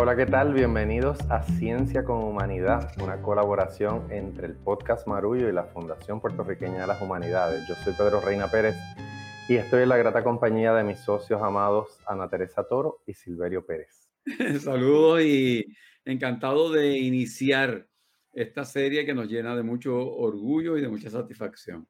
Hola, ¿qué tal? Bienvenidos a Ciencia con Humanidad, una colaboración entre el podcast Marullo y la Fundación Puertorriqueña de las Humanidades. Yo soy Pedro Reina Pérez y estoy en la grata compañía de mis socios amados Ana Teresa Toro y Silverio Pérez. Saludos y encantado de iniciar esta serie que nos llena de mucho orgullo y de mucha satisfacción.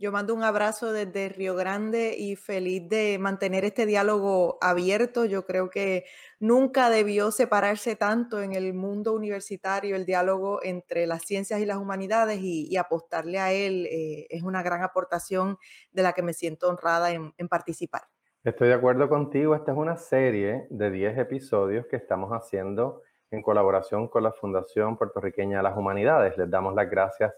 Yo mando un abrazo desde Río Grande y feliz de mantener este diálogo abierto. Yo creo que nunca debió separarse tanto en el mundo universitario el diálogo entre las ciencias y las humanidades y, apostarle a él eh, es una gran aportación de la que me siento honrada en, en participar. Estoy de acuerdo contigo. Esta es una serie de 10 episodios que estamos haciendo en colaboración con la Fundación Puertorriqueña de las Humanidades. Les damos las gracias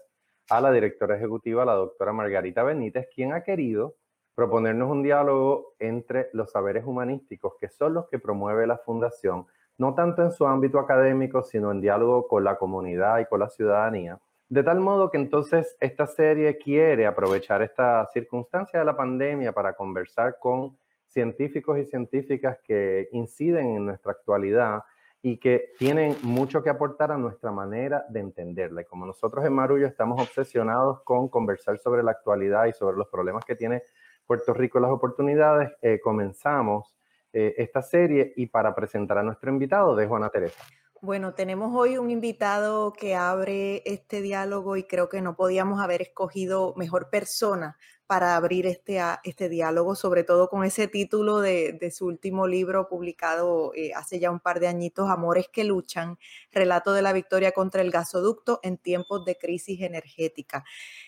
a la directora ejecutiva, la doctora Margarita Benítez, quien ha querido proponernos un diálogo entre los saberes humanísticos, que son los que promueve la Fundación, no tanto en su ámbito académico, sino en diálogo con la comunidad y con la ciudadanía. De tal modo que entonces esta serie quiere aprovechar esta circunstancia de la pandemia para conversar con científicos y científicas que inciden en nuestra actualidad y que tienen mucho que aportar a nuestra manera de entenderla. Y como nosotros en Marullo estamos obsesionados con conversar sobre la actualidad y sobre los problemas que tiene Puerto Rico, las oportunidades, eh, comenzamos eh, esta serie y para presentar a nuestro invitado dejo a Ana Teresa. Bueno, tenemos hoy un invitado que abre este diálogo y creo que no podíamos haber escogido mejor persona para abrir este, este diálogo, sobre todo con ese título de, su último libro publicado eh, hace ya un par de añitos, Amores que luchan, relato de la victoria contra el gasoducto en tiempos de crisis energética.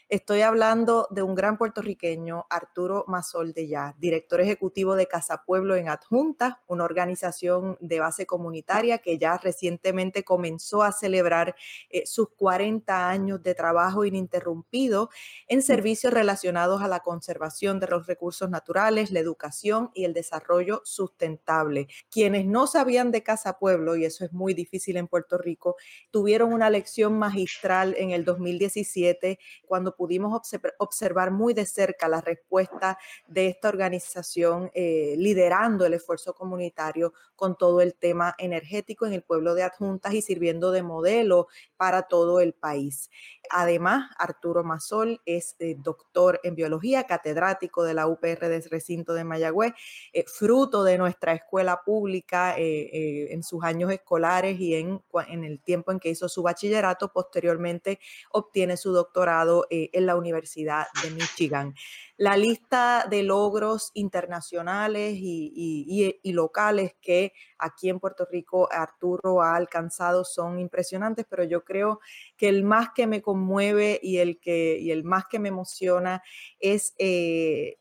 Estoy hablando de un gran puertorriqueño, Arturo Mazol de Ya, director ejecutivo de Casa Pueblo en Adjunta, una organización de base comunitaria que ya recientemente comenzó a celebrar eh, sus 40 años de trabajo ininterrumpido en servicios relacionados a la conservación de los recursos naturales, la educación y el desarrollo sustentable. Quienes no sabían de Casa Pueblo, y eso es muy difícil en Puerto Rico, tuvieron una lección magistral en el 2017 cuando pudimos observar muy de cerca la respuesta de esta organización eh, liderando el esfuerzo comunitario con todo el tema energético en el pueblo de Adjuntas y sirviendo de modelo para todo el país. Además, Arturo Mazol es eh, doctor en biología, catedrático de la UPR del recinto de Mayagüez, eh, fruto de nuestra escuela pública en sus años escolares y en, en, el tiempo en que hizo su bachillerato. Posteriormente obtiene su doctorado en la Universidad de Michigan. La lista de logros internacionales y, locales que aquí en Puerto Rico Arturo ha alcanzado son impresionantes, pero yo creo que el más que me conmueve y el, que, el más que me emociona es eh,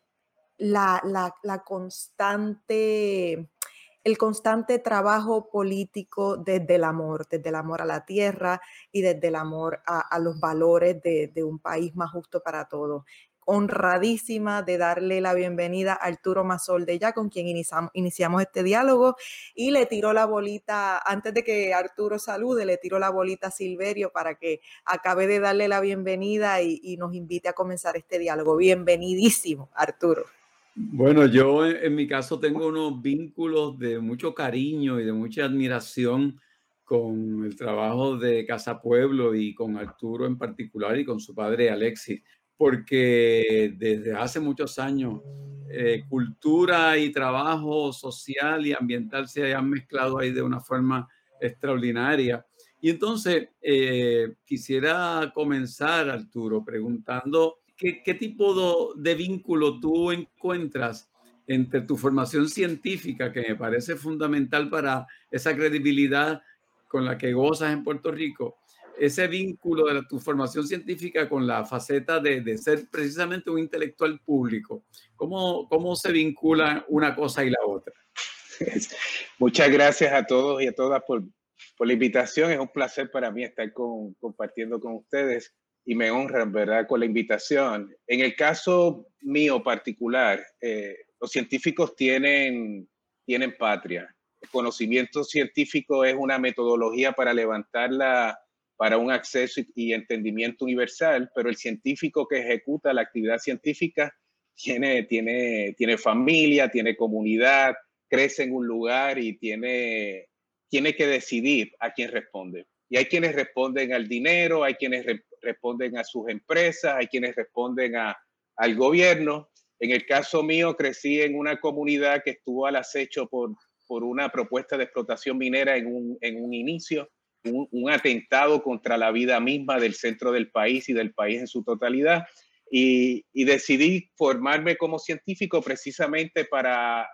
la, constante el constante trabajo político desde el amor, desde el amor a la tierra y desde el amor a, los valores de, un país más justo para todos honradísima de darle la bienvenida a Arturo Mazol de ya, con quien iniciamos, iniciamos, este diálogo. Y le tiró la bolita, antes de que Arturo salude, le tiró la bolita a Silverio para que acabe de darle la bienvenida y nos invite a comenzar este diálogo. Bienvenidísimo, Arturo. Bueno, yo en, mi caso tengo unos vínculos de mucho cariño y de mucha admiración con el trabajo de Casa Pueblo y con Arturo en particular y con su padre Alexis, porque desde hace muchos años eh, cultura y trabajo social y ambiental se han mezclado ahí de una forma extraordinaria. Y entonces eh, quisiera comenzar, Arturo, preguntando ¿qué, tipo de, vínculo tú encuentras entre tu formación científica, que me parece fundamental para esa credibilidad con la que gozas en Puerto Rico, ese vínculo de tu formación científica con la faceta de, ser precisamente un intelectual público? ¿Cómo, ¿Cómo se vincula una cosa y la otra? Muchas gracias a todos y a todas por, por la invitación. Es un placer para mí estar con, compartiendo con ustedes y me honran, ¿verdad?, con la invitación. En el caso mío particular, eh, los científicos tienen, tienen patria. El conocimiento científico es una metodología para levantarla para un acceso y, entendimiento universal, pero el científico que ejecuta la actividad científica tiene, tiene, tiene familia, tiene comunidad, crece en un lugar y tiene, tiene que decidir a quién responde. Y hay quienes responden al dinero, hay quienes responden a sus empresas, hay quienes responden a, al gobierno. En el caso mío, crecí en una comunidad que estuvo al acecho por, por una propuesta de explotación minera en un, en un inicio, un, un, atentado contra la vida misma del centro del país y del país en su totalidad. Y, y decidí formarme como científico precisamente para,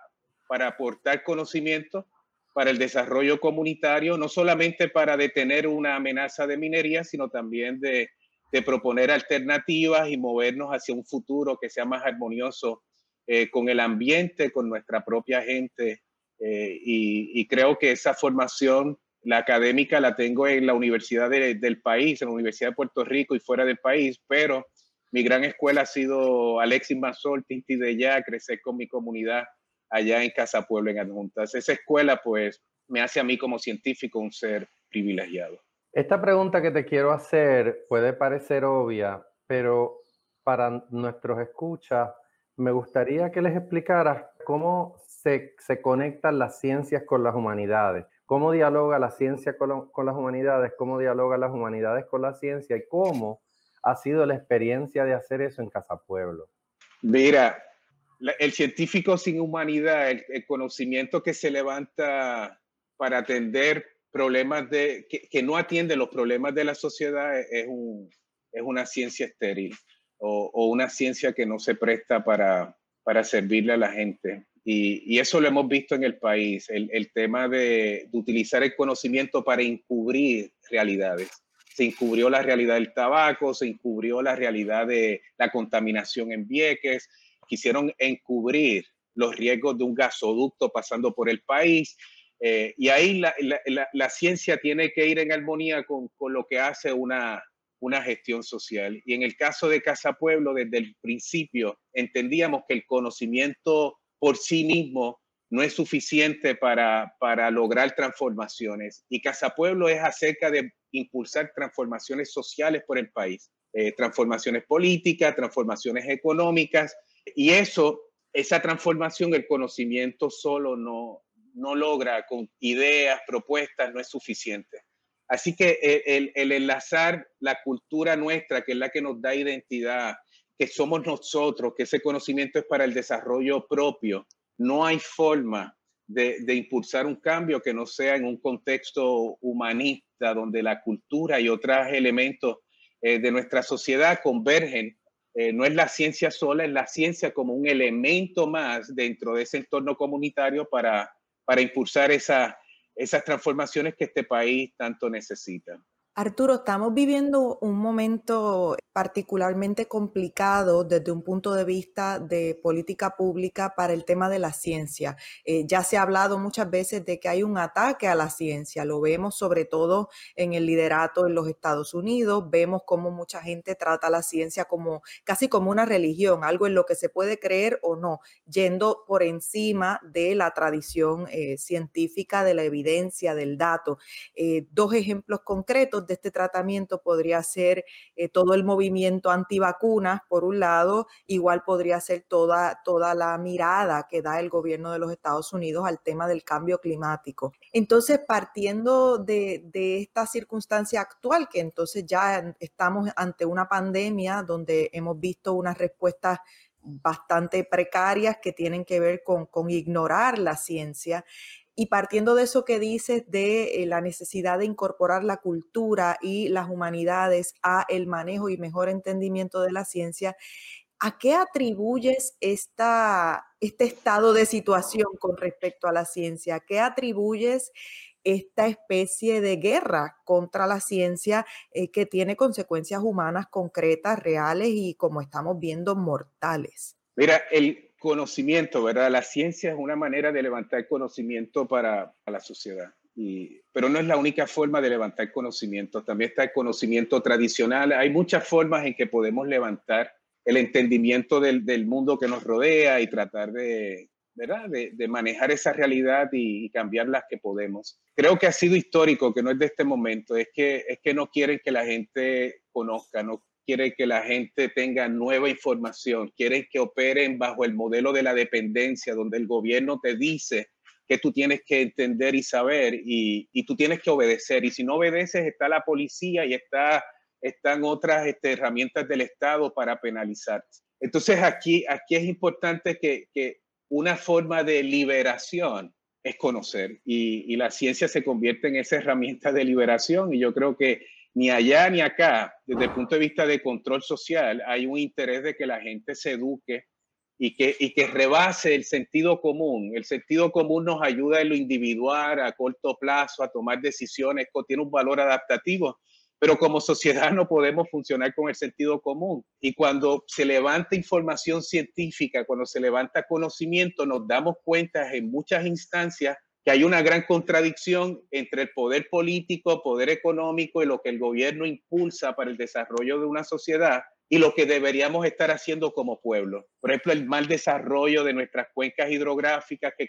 para aportar conocimiento para el desarrollo comunitario, no solamente para detener una amenaza de minería, sino también de, de proponer alternativas y movernos hacia un futuro que sea más armonioso eh, con el ambiente, con nuestra propia gente. Eh, y, creo que esa formación, la académica, la tengo en la universidad de, del país, en la Universidad de Puerto Rico y fuera del país, pero mi gran escuela ha sido Alexis Mazol, Tinti de Ya, crecer con mi comunidad allá en Casa Pueblo, en Adjuntas. Esa escuela, pues, me hace a mí como científico un ser privilegiado. Esta pregunta que te quiero hacer puede parecer obvia, pero para nuestros escuchas, me gustaría que les explicaras cómo se, conectan las ciencias con las humanidades, cómo dialoga la ciencia con, las humanidades, cómo dialoga las humanidades con la ciencia y cómo ha sido la experiencia de hacer eso en Casa Pueblo. Mira, el científico sin humanidad, el, conocimiento que se levanta para atender problemas de, que, no atiende los problemas de la sociedad es, un, es una ciencia estéril o, una ciencia que no se presta para, para servirle a la gente. Y, y, eso lo hemos visto en el país, el, el tema de, de, utilizar el conocimiento para encubrir realidades. Se encubrió la realidad del tabaco, se encubrió la realidad de la contaminación en Vieques, quisieron encubrir los riesgos de un gasoducto pasando por el país. Eh, y ahí la, la, ciencia tiene que ir en armonía con, con lo que hace una, una gestión social. Y en el caso de Casa Pueblo, desde el principio entendíamos que el conocimiento por sí mismo no es suficiente para, para lograr transformaciones. Y Casa Pueblo es acerca de impulsar transformaciones sociales por el país, eh, transformaciones políticas, transformaciones económicas, y eso, esa transformación, el conocimiento solo no, no logra con ideas, propuestas, no es suficiente. Así que el, el, enlazar la cultura nuestra, que es la que nos da identidad, que somos nosotros, que ese conocimiento es para el desarrollo propio, no hay forma de, de impulsar un cambio que no sea en un contexto humanista, donde la cultura y otros elementos eh, de nuestra sociedad convergen eh, no es la ciencia sola, es la ciencia como un elemento más dentro de ese entorno comunitario para, para impulsar esa, esas transformaciones que este país tanto necesita. Arturo, estamos viviendo un momento particularmente complicado desde un punto de vista de política pública para el tema de la ciencia. Eh, ya se ha hablado muchas veces de que hay un ataque a la ciencia, lo vemos sobre todo en el liderato en los Estados Unidos, vemos cómo mucha gente trata la ciencia como casi como una religión, algo en lo que se puede creer o no, yendo por encima de la tradición eh, científica, de la evidencia, del dato. Eh, dos ejemplos concretos de este tratamiento podría ser eh, todo el movimiento antivacunas, por un lado, igual podría ser toda, toda la mirada que da el gobierno de los Estados Unidos al tema del cambio climático. Entonces, partiendo de, de esta circunstancia actual, que entonces ya estamos ante una pandemia donde hemos visto unas respuestas bastante precarias que tienen que ver con, con ignorar la ciencia. Y partiendo de eso que dices de eh, la necesidad de incorporar la cultura y las humanidades a el manejo y mejor entendimiento de la ciencia, ¿a qué atribuyes esta, este estado de situación con respecto a la ciencia? ¿A qué atribuyes esta especie de guerra contra la ciencia eh, que tiene consecuencias humanas concretas, reales y, como estamos viendo, mortales? Mira, el, conocimiento, ¿verdad? La ciencia es una manera de levantar conocimiento para, para la sociedad. Y, pero no es la única forma de levantar conocimiento. También está el conocimiento tradicional. Hay muchas formas en que podemos levantar el entendimiento del, mundo que nos rodea y tratar de, ¿verdad? De, manejar esa realidad y, y, cambiar las que podemos. Creo que ha sido histórico, que no es de este momento, es que, es que no quieren que la gente conozca, no, quiere que la gente tenga nueva información, quieren que operen bajo el modelo de la dependencia, donde el gobierno te dice que tú tienes que entender y saber y, y, tú tienes que obedecer. Y si no obedeces, está la policía y está, están otras este, herramientas del Estado para penalizarte. Entonces aquí, aquí es importante que, que una forma de liberación es conocer y, y, la ciencia se convierte en esa herramienta de liberación y yo creo que ni allá ni acá, desde el punto de vista de control social, hay un interés de que la gente se eduque y que, y que rebase el sentido común. El sentido común nos ayuda en lo individual, a corto plazo, a tomar decisiones, tiene un valor adaptativo, pero como sociedad no podemos funcionar con el sentido común. Y cuando se levanta información científica, cuando se levanta conocimiento, nos damos cuenta en muchas instancias que hay una gran contradicción entre el poder político, poder económico y lo que el gobierno impulsa para el desarrollo de una sociedad y lo que deberíamos estar haciendo como pueblo. Por ejemplo, el mal desarrollo de nuestras cuencas hidrográficas que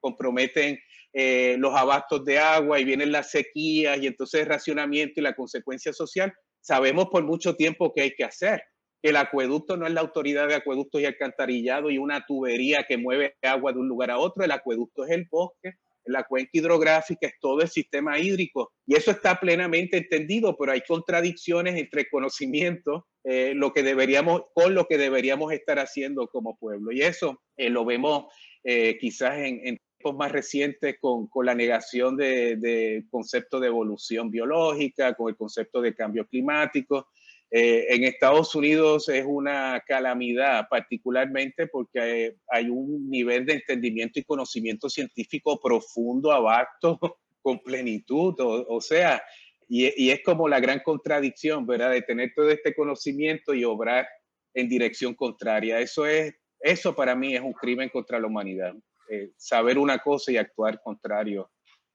comprometen eh, los abastos de agua y vienen las sequías y entonces el racionamiento y la consecuencia social. Sabemos por mucho tiempo que hay que hacer. El acueducto no es la autoridad de acueductos y alcantarillado y una tubería que mueve agua de un lugar a otro. El acueducto es el bosque la cuenca hidrográfica es todo el sistema hídrico y eso está plenamente entendido, pero hay contradicciones entre conocimiento, eh, lo que deberíamos, con lo que deberíamos estar haciendo como pueblo. Y eso eh, lo vemos eh, quizás en, tiempos más recientes con, con la negación del de concepto de evolución biológica, con el concepto de cambio climático. Eh, en Estados Unidos es una calamidad, particularmente porque hay, un nivel de entendimiento y conocimiento científico profundo, abasto, con plenitud, o, sea, y, y, es como la gran contradicción, ¿verdad? De tener todo este conocimiento y obrar en dirección contraria. Eso es, eso para mí es un crimen contra la humanidad. Eh, saber una cosa y actuar contrario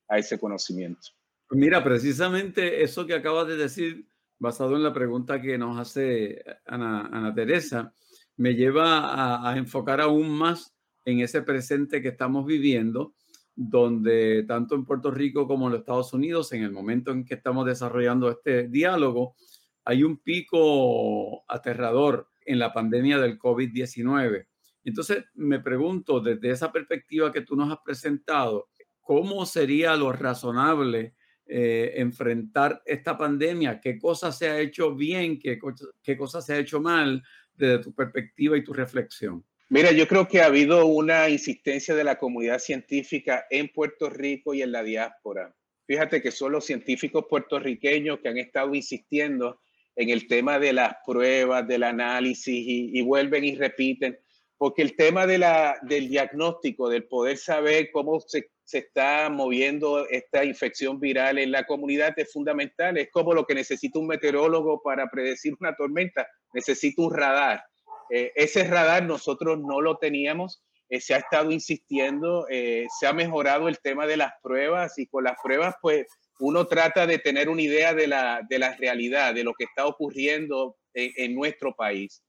a ese conocimiento. Mira, precisamente eso que acabas de decir basado en la pregunta que nos hace Ana, Teresa, me lleva a, enfocar aún más en ese presente que estamos viviendo, donde tanto en Puerto Rico como en los Estados Unidos, en el momento en que estamos desarrollando este diálogo, hay un pico aterrador en la pandemia del COVID-19. Entonces, me pregunto, desde esa perspectiva que tú nos has presentado, ¿cómo sería lo razonable eh, enfrentar esta pandemia, qué cosas se ha hecho bien, qué, qué cosas se ha hecho mal desde tu perspectiva y tu reflexión. Mira, yo creo que ha habido una insistencia de la comunidad científica en Puerto Rico y en la diáspora. Fíjate que son los científicos puertorriqueños que han estado insistiendo en el tema de las pruebas, del análisis y, y vuelven y repiten, porque el tema de la, del diagnóstico, del poder saber cómo se se está moviendo esta infección viral en la comunidad es fundamental. Es como lo que necesita un meteorólogo para predecir una tormenta. Necesita un radar. Eh, ese radar nosotros no lo teníamos. Eh, se ha estado insistiendo, eh, se ha mejorado el tema de las pruebas y con las pruebas pues uno trata de tener una idea de la, de la realidad, de lo que está ocurriendo en, en nuestro país.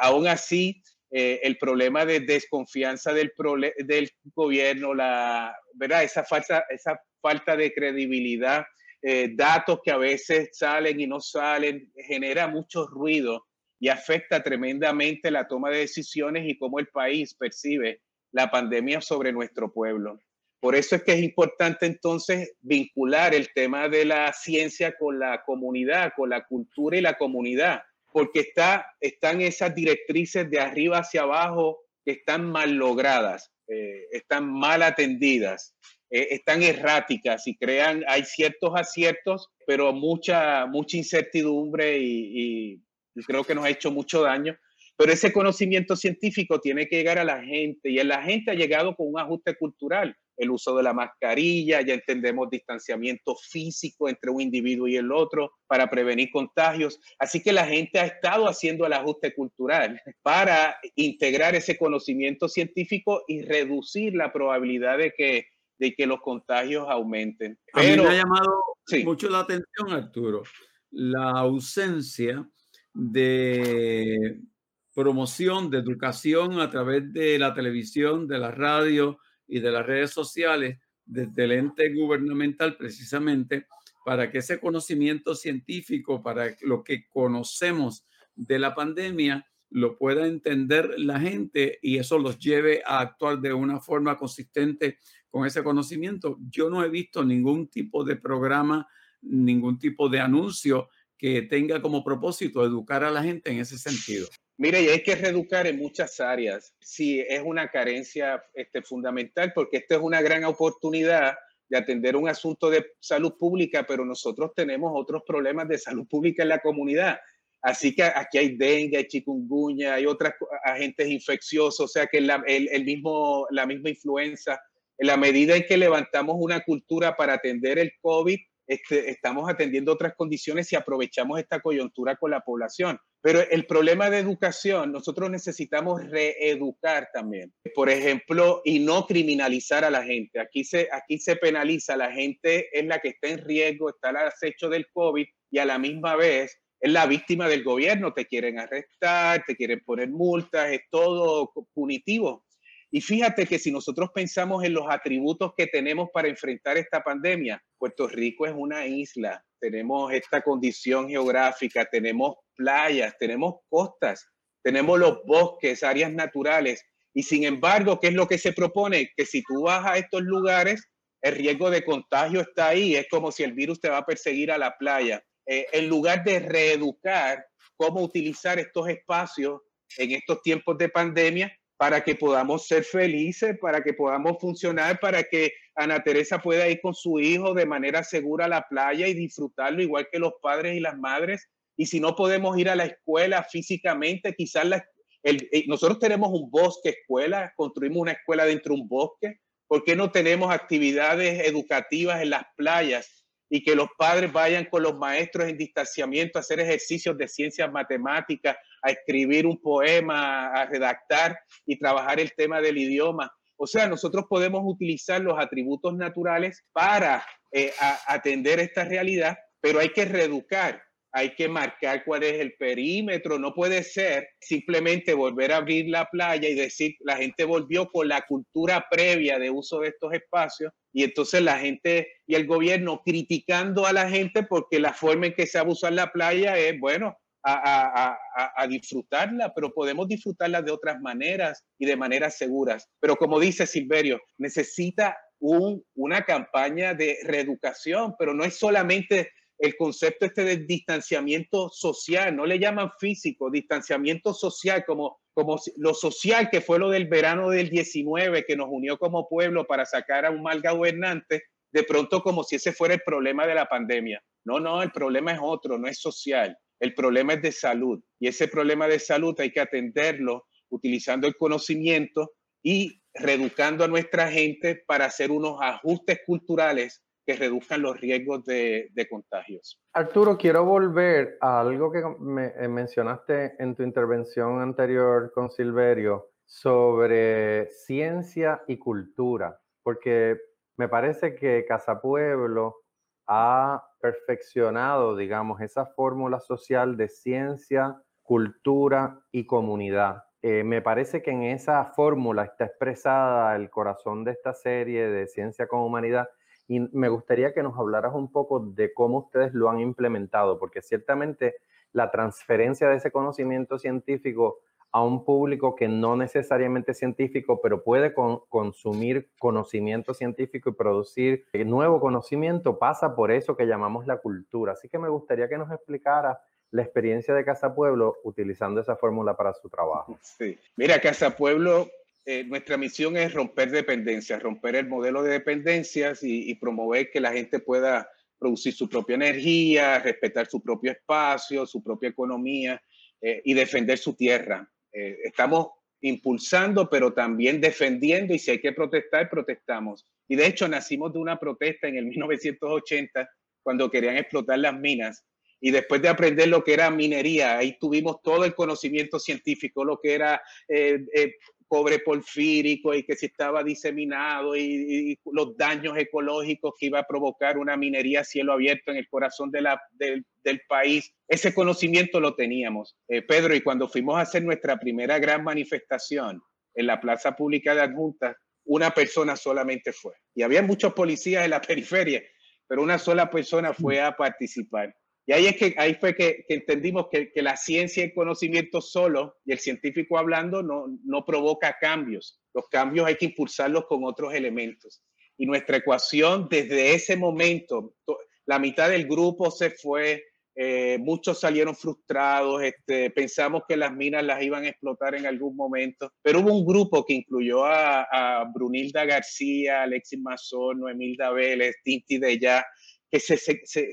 aún así, eh, el problema de desconfianza del, del gobierno, la, ¿verdad? Esa, falta, esa falta de credibilidad, eh, datos que a veces salen y no salen, genera mucho ruido y afecta tremendamente la toma de decisiones y cómo el país percibe la pandemia sobre nuestro pueblo. Por eso es que es importante entonces vincular el tema de la ciencia con la comunidad, con la cultura y la comunidad porque está, están esas directrices de arriba hacia abajo que están mal logradas, eh, están mal atendidas, eh, están erráticas y crean, hay ciertos aciertos, pero mucha, mucha incertidumbre y, y creo que nos ha hecho mucho daño. Pero ese conocimiento científico tiene que llegar a la gente y la gente ha llegado con un ajuste cultural el uso de la mascarilla, ya entendemos distanciamiento físico entre un individuo y el otro para prevenir contagios. Así que la gente ha estado haciendo el ajuste cultural para integrar ese conocimiento científico y reducir la probabilidad de que, de que los contagios aumenten. Pero, me ha llamado mucho la atención, Arturo, la ausencia de promoción de educación a través de la televisión, de la radio, y de las redes sociales desde el ente gubernamental precisamente para que ese conocimiento científico, para lo que conocemos de la pandemia, lo pueda entender la gente y eso los lleve a actuar de una forma consistente con ese conocimiento. Yo no he visto ningún tipo de programa, ningún tipo de anuncio que tenga como propósito educar a la gente en ese sentido. Mire, hay que reeducar en muchas áreas. Sí, es una carencia este, fundamental porque esta es una gran oportunidad de atender un asunto de salud pública, pero nosotros tenemos otros problemas de salud pública en la comunidad. Así que aquí hay dengue, hay chikungunya, hay otros agentes infecciosos, o sea que el, mismo, la misma influenza, en la medida en que levantamos una cultura para atender el COVID, este, estamos atendiendo otras condiciones y aprovechamos esta coyuntura con la población. Pero el problema de educación, nosotros necesitamos reeducar también. Por ejemplo, y no criminalizar a la gente. Aquí se, aquí se penaliza, la gente es la que está en riesgo, está al acecho del COVID y a la misma vez es la víctima del gobierno. Te quieren arrestar, te quieren poner multas, es todo punitivo. Y fíjate que si nosotros pensamos en los atributos que tenemos para enfrentar esta pandemia, Puerto Rico es una isla, tenemos esta condición geográfica, tenemos playas, tenemos costas, tenemos los bosques, áreas naturales. Y sin embargo, ¿qué es lo que se propone? Que si tú vas a estos lugares, el riesgo de contagio está ahí. Es como si el virus te va a perseguir a la playa. Eh, en lugar de reeducar cómo utilizar estos espacios en estos tiempos de pandemia, para que podamos ser felices, para que podamos funcionar, para que Ana Teresa pueda ir con su hijo de manera segura a la playa y disfrutarlo igual que los padres y las madres. Y si no podemos ir a la escuela físicamente, quizás eh, nosotros tenemos un bosque escuela, construimos una escuela dentro de un bosque. ¿Por qué no tenemos actividades educativas en las playas? y que los padres vayan con los maestros en distanciamiento a hacer ejercicios de ciencias matemáticas, a escribir un poema, a redactar y trabajar el tema del idioma. O sea, nosotros podemos utilizar los atributos naturales para eh, atender esta realidad, pero hay que reeducar hay que marcar cuál es el perímetro. No puede ser simplemente volver a abrir la playa y decir la gente volvió con la cultura previa de uso de estos espacios y entonces la gente y el gobierno criticando a la gente porque la forma en que se abusa la playa es, bueno, a, disfrutarla, pero podemos disfrutarla de otras maneras y de maneras seguras. Pero como dice Silverio, necesita un, una campaña de reeducación, pero no es solamente el concepto este de distanciamiento social, no le llaman físico, distanciamiento social, como, como lo social que fue lo del verano del 19, que nos unió como pueblo para sacar a un mal gobernante, de pronto como si ese fuera el problema de la pandemia. No, no, el problema es otro, no es social, el problema es de salud. Y ese problema de salud hay que atenderlo utilizando el conocimiento y reeducando a nuestra gente para hacer unos ajustes culturales que reduzcan los riesgos de, contagios. Arturo, quiero volver a algo que me, eh, mencionaste en tu intervención anterior con Silverio sobre ciencia y cultura, porque me parece que Casa Pueblo ha perfeccionado, digamos, esa fórmula social de ciencia, cultura y comunidad. Eh, me parece que en esa fórmula está expresada el corazón de esta serie de ciencia con humanidad y me gustaría que nos hablaras un poco de cómo ustedes lo han implementado, porque ciertamente la transferencia de ese conocimiento científico a un público que no necesariamente es científico, pero puede consumir conocimiento científico y producir nuevo conocimiento, pasa por eso que llamamos la cultura. Así que me gustaría que nos explicara la experiencia de Casa Pueblo utilizando esa fórmula para su trabajo. Sí, mira, Casa Pueblo eh, nuestra misión es romper dependencias, romper el modelo de dependencias y, promover que la gente pueda producir su propia energía, respetar su propio espacio, su propia economía eh, y defender su tierra. Eh, estamos impulsando, pero también defendiendo y si hay que protestar, protestamos. Y de hecho nacimos de una protesta en el 1980 cuando querían explotar las minas. Y después de aprender lo que era minería, ahí tuvimos todo el conocimiento científico, lo que era cobre porfírico y que si estaba diseminado y, los daños ecológicos que iba a provocar una minería a cielo abierto en el corazón de la, del país. Ese conocimiento lo teníamos. Eh, Pedro, y cuando fuimos a hacer nuestra primera gran manifestación en la Plaza Pública de Adjuntas, una persona solamente fue. Y había muchos policías en la periferia, pero una sola persona fue a participar. Y ahí, es que, ahí fue que, entendimos que, que, la ciencia y el conocimiento solo y el científico hablando no, no provoca cambios. Los cambios hay que impulsarlos con otros elementos. Y nuestra ecuación desde ese momento, la mitad del grupo se fue, eh, muchos salieron frustrados, este, pensamos que las minas las iban a explotar en algún momento, pero hubo un grupo que incluyó a, a Brunilda García, Alexis Mazón, Noemilda Vélez, Tinti de que se, se, se,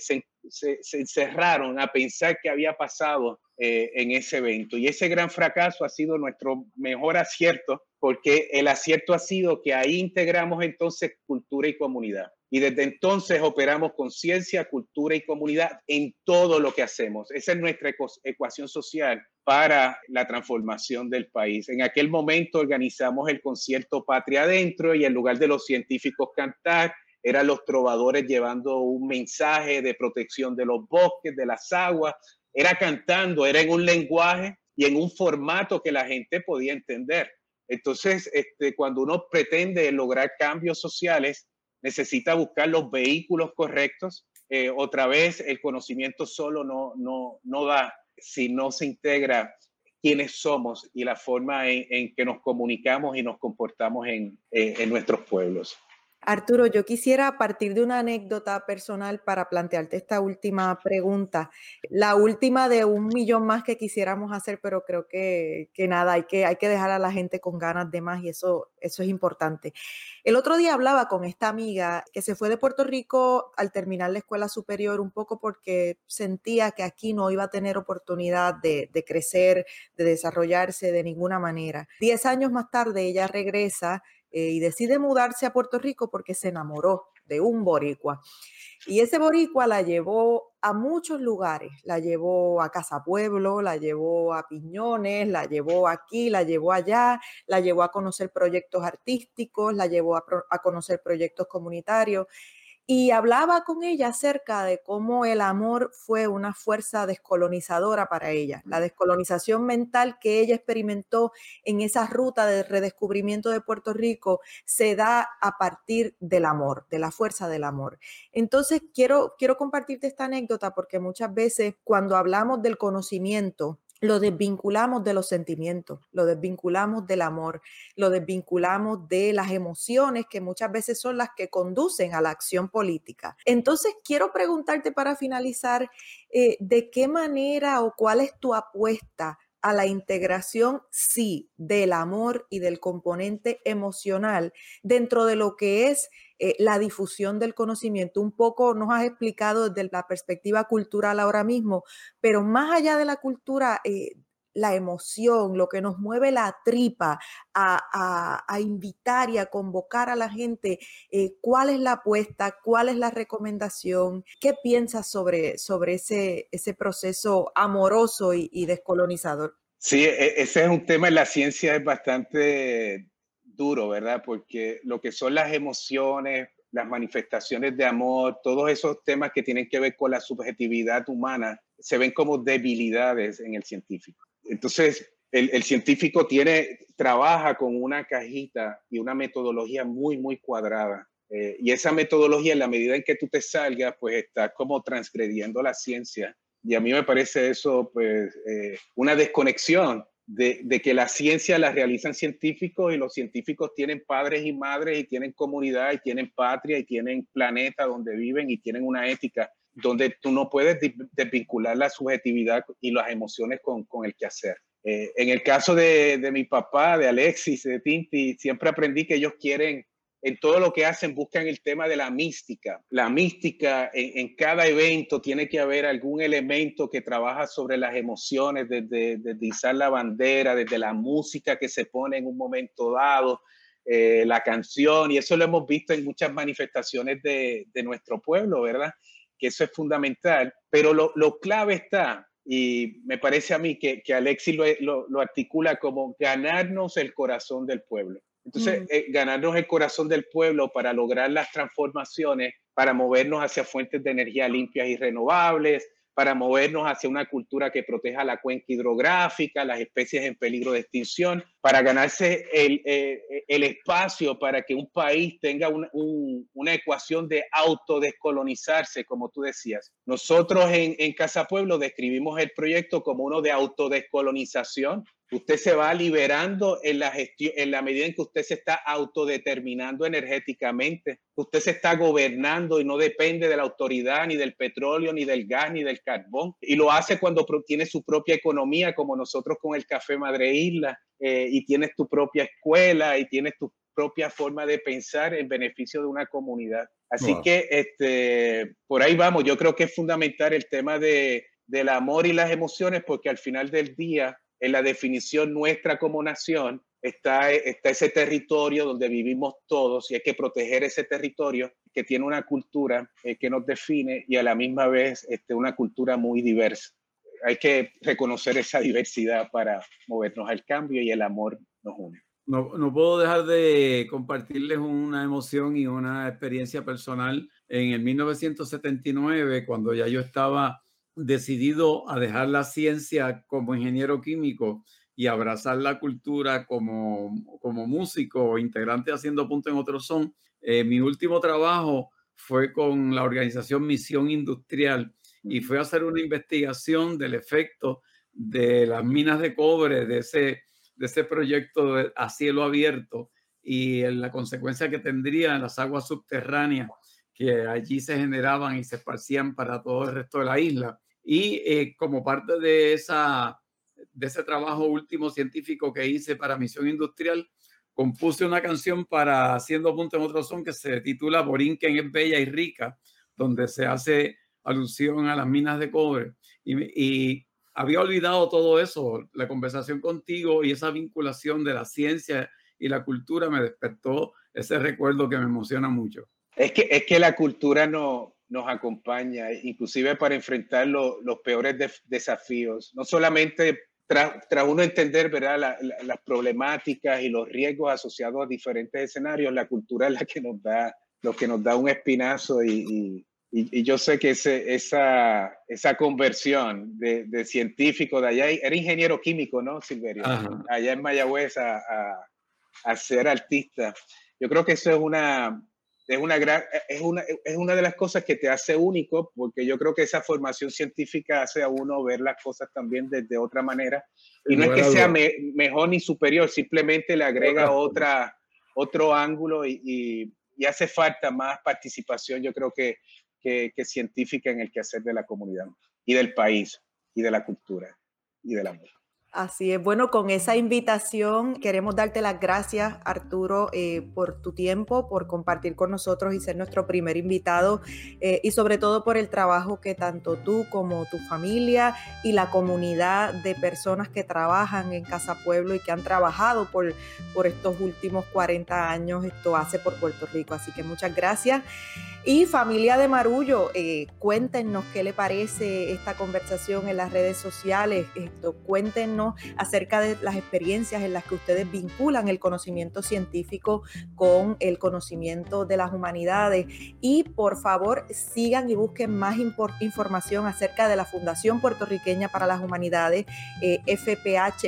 se, encerraron a pensar qué había pasado eh, en ese evento. Y ese gran fracaso ha sido nuestro mejor acierto, porque el acierto ha sido que ahí integramos entonces cultura y comunidad. Y desde entonces operamos conciencia, cultura y comunidad en todo lo que hacemos. Esa es nuestra ecuación social para la transformación del país. En aquel momento organizamos el concierto Patria Adentro y en lugar de los científicos cantar, eran los trovadores llevando un mensaje de protección de los bosques, de las aguas, era cantando, era en un lenguaje y en un formato que la gente podía entender. Entonces, este, cuando uno pretende lograr cambios sociales, necesita buscar los vehículos correctos. Eh, otra vez, el conocimiento solo no, no, no da si no se integra quiénes somos y la forma en, que nos comunicamos y nos comportamos en, en nuestros pueblos. Arturo, yo quisiera partir de una anécdota personal para plantearte esta última pregunta. La última de un millón más que quisiéramos hacer, pero creo que, nada, hay que, hay que dejar a la gente con ganas de más y eso, eso es importante. El otro día hablaba con esta amiga que se fue de Puerto Rico al terminar la escuela superior un poco porque sentía que aquí no iba a tener oportunidad de, de crecer, de desarrollarse de ninguna manera. Diez años más tarde ella regresa eh, y decide mudarse a Puerto Rico porque se enamoró de un boricua. Y ese boricua la llevó a muchos lugares, la llevó a Casa Pueblo, la llevó a Piñones, la llevó aquí, la llevó allá, la llevó a conocer proyectos artísticos, la llevó a, a conocer proyectos comunitarios y hablaba con ella acerca de cómo el amor fue una fuerza descolonizadora para ella, la descolonización mental que ella experimentó en esa ruta de redescubrimiento de Puerto Rico se da a partir del amor, de la fuerza del amor. Entonces, quiero, quiero compartirte esta anécdota porque muchas veces cuando hablamos del conocimiento, lo desvinculamos de los sentimientos, lo desvinculamos del amor, lo desvinculamos de las emociones que muchas veces son las que conducen a la acción política. Entonces, quiero preguntarte para finalizar, eh, ¿de qué manera o cuál es tu apuesta a la integración, sí, del amor y del componente emocional dentro de lo que es eh, la difusión del conocimiento. Un poco nos has explicado desde la perspectiva cultural ahora mismo, pero más allá de la cultura, eh, la emoción, lo que nos mueve la tripa a, invitar y a convocar a la gente, eh, cuál es la apuesta, cuál es la recomendación, qué piensas sobre, sobre ese, ese proceso amoroso y, descolonizador. Sí, e, ese es un tema en la ciencia, es bastante duro, ¿verdad? Porque lo que son las emociones, las manifestaciones de amor, todos esos temas que tienen que ver con la subjetividad humana, se ven como debilidades en el científico. Entonces, el, científico tiene, trabaja con una cajita y una metodología muy, muy cuadrada. Eh, y esa metodología, en la medida en que tú te salgas, pues está como transgrediendo la ciencia. Y a mí me parece eso, pues, eh, una desconexión de, de, que la ciencia la realizan científicos y los científicos tienen padres y madres y tienen comunidad y tienen patria y tienen planeta donde viven y tienen una ética donde tú no puedes desvincular la subjetividad y las emociones con, con el quehacer. Eh, en el caso de, de, mi papá, de Alexis, de Tinti, siempre aprendí que ellos quieren, en todo lo que hacen, buscan el tema de la mística. La mística, en, en cada evento tiene que haber algún elemento que trabaja sobre las emociones, desde, desde izar la bandera, desde la música que se pone en un momento dado, eh, la canción, y eso lo hemos visto en muchas manifestaciones de, de nuestro pueblo, ¿verdad? Que eso es fundamental, pero lo, lo clave está, y me parece a mí que, que Alexis lo, lo, articula como ganarnos el corazón del pueblo. Entonces, mm. eh, ganarnos el corazón del pueblo para lograr las transformaciones, para movernos hacia fuentes de energía limpias y renovables, para movernos hacia una cultura que proteja la cuenca hidrográfica, las especies en peligro de extinción, para ganarse el, eh, el espacio para que un país tenga una ecuación de autodescolonizarse, como tú decías. Nosotros en, en Casa Pueblo describimos el proyecto como uno de autodescolonización, Usted se va liberando en la gestión, en la medida en que usted se está autodeterminando energéticamente. Usted se está gobernando y no depende de la autoridad, ni del petróleo, ni del gas, ni del carbón. Y lo hace cuando tiene su propia economía, como nosotros con el Café Madre Isla, eh, y tienes tu propia escuela y tienes tu propia forma de pensar en beneficio de una comunidad. Así que este, por ahí vamos. Yo creo que es fundamental el tema de, del amor y las emociones, porque al final del día en la definición nuestra como nación está, ese territorio donde vivimos todos y hay que proteger ese territorio que tiene una cultura eh, que nos define y a la misma vez este, una cultura muy diversa. Hay que reconocer esa diversidad para movernos al cambio y el amor nos une. No, no, puedo dejar de compartirles una emoción y una experiencia personal. En el 1979, cuando ya yo estaba decidido a dejar la ciencia como ingeniero químico y abrazar la cultura como, como músico integrante haciendo punto en otro son, eh, mi último trabajo fue con la organización Misión Industrial y fue hacer una investigación del efecto de las minas de cobre de ese, de ese proyecto a cielo abierto y la consecuencia que tendría en las aguas subterráneas que allí se generaban y se esparcían para todo el resto de la isla. Y eh, como parte de, esa, de ese trabajo último científico que hice para Misión Industrial, compuse una canción para Haciendo Punto en Otro Son que se titula Borinquen es Bella y Rica, donde se hace alusión a las minas de cobre. Y, y había olvidado todo eso, la conversación contigo y esa vinculación de la ciencia y la cultura me despertó ese recuerdo que me emociona mucho. Es que, es que la cultura no, nos acompaña, inclusive para enfrentar los peores desafíos, no solamente tras, uno entender ¿verdad? las problemáticas y los riesgos asociados a diferentes escenarios, la cultura es la que nos da, lo que nos da un espinazo y, y, yo sé que ese, esa, esa conversión de, de, científico de allá, era ingeniero químico, ¿no, Silverio? Allá en Mayagüez a, a, a ser artista. Yo creo que eso es una, es una, gran, es, una, es una de las cosas que te hace único, porque yo creo que esa formación científica hace a uno ver las cosas también desde otra manera. Y no, es que sea mejor ni superior, simplemente le agrega otra, otro ángulo y, y, hace falta más participación, yo creo que, que, que científica en el quehacer de la comunidad y del país y de la cultura y del amor. Así es. Bueno, con esa invitación queremos darte las gracias, Arturo, eh, por tu tiempo, por compartir con nosotros y ser nuestro primer invitado eh, y sobre todo por el trabajo que tanto tú como tu familia y la comunidad de personas que trabajan en Casa Pueblo y que han trabajado por, por estos últimos 40 años, esto hace por Puerto Rico. Así que muchas gracias. Y familia de Marullo, eh, cuéntenos qué le parece esta conversación en las redes sociales. Esto, cuéntenos acerca de las experiencias en las que ustedes vinculan el conocimiento científico con el conocimiento de las humanidades. Y por favor, sigan y busquen más información acerca de la Fundación Puertorriqueña para las Humanidades, eh, fphpr.org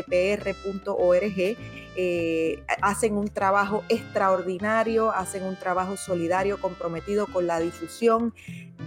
eh, hacen un trabajo extraordinario, hacen un trabajo solidario comprometido con la difusión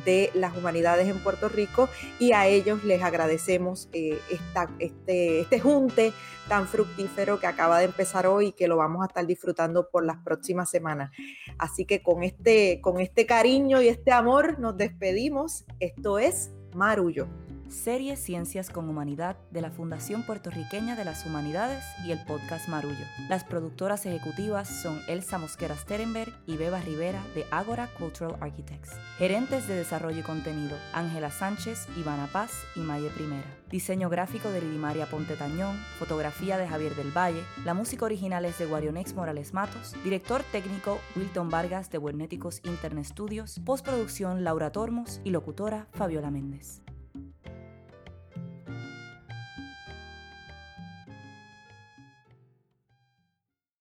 de las humanidades en Puerto Rico y a ellos les agradecemos eh, este, este junte tan fructífero que acaba de empezar hoy y que lo vamos a estar disfrutando por las próximas semanas. Así que con este, con este cariño y este amor nos despedimos. Esto es Marullo serie Ciencias con Humanidad de la Fundación Puertorriqueña de las Humanidades y el podcast Marullo. Las productoras ejecutivas son Elsa Mosquera Sterenberg y Beba Rivera de Agora Cultural Architects. Gerentes de Desarrollo y Contenido, Ángela Sánchez, Ivana Paz y Maye Primera. Diseño gráfico de Lidimaria Ponte Tañón, fotografía de Javier del Valle, la música original es de Guarionex Morales Matos, director técnico Wilton Vargas de Buenéticos Internet Studios, postproducción Laura Tormos y locutora Fabiola Méndez.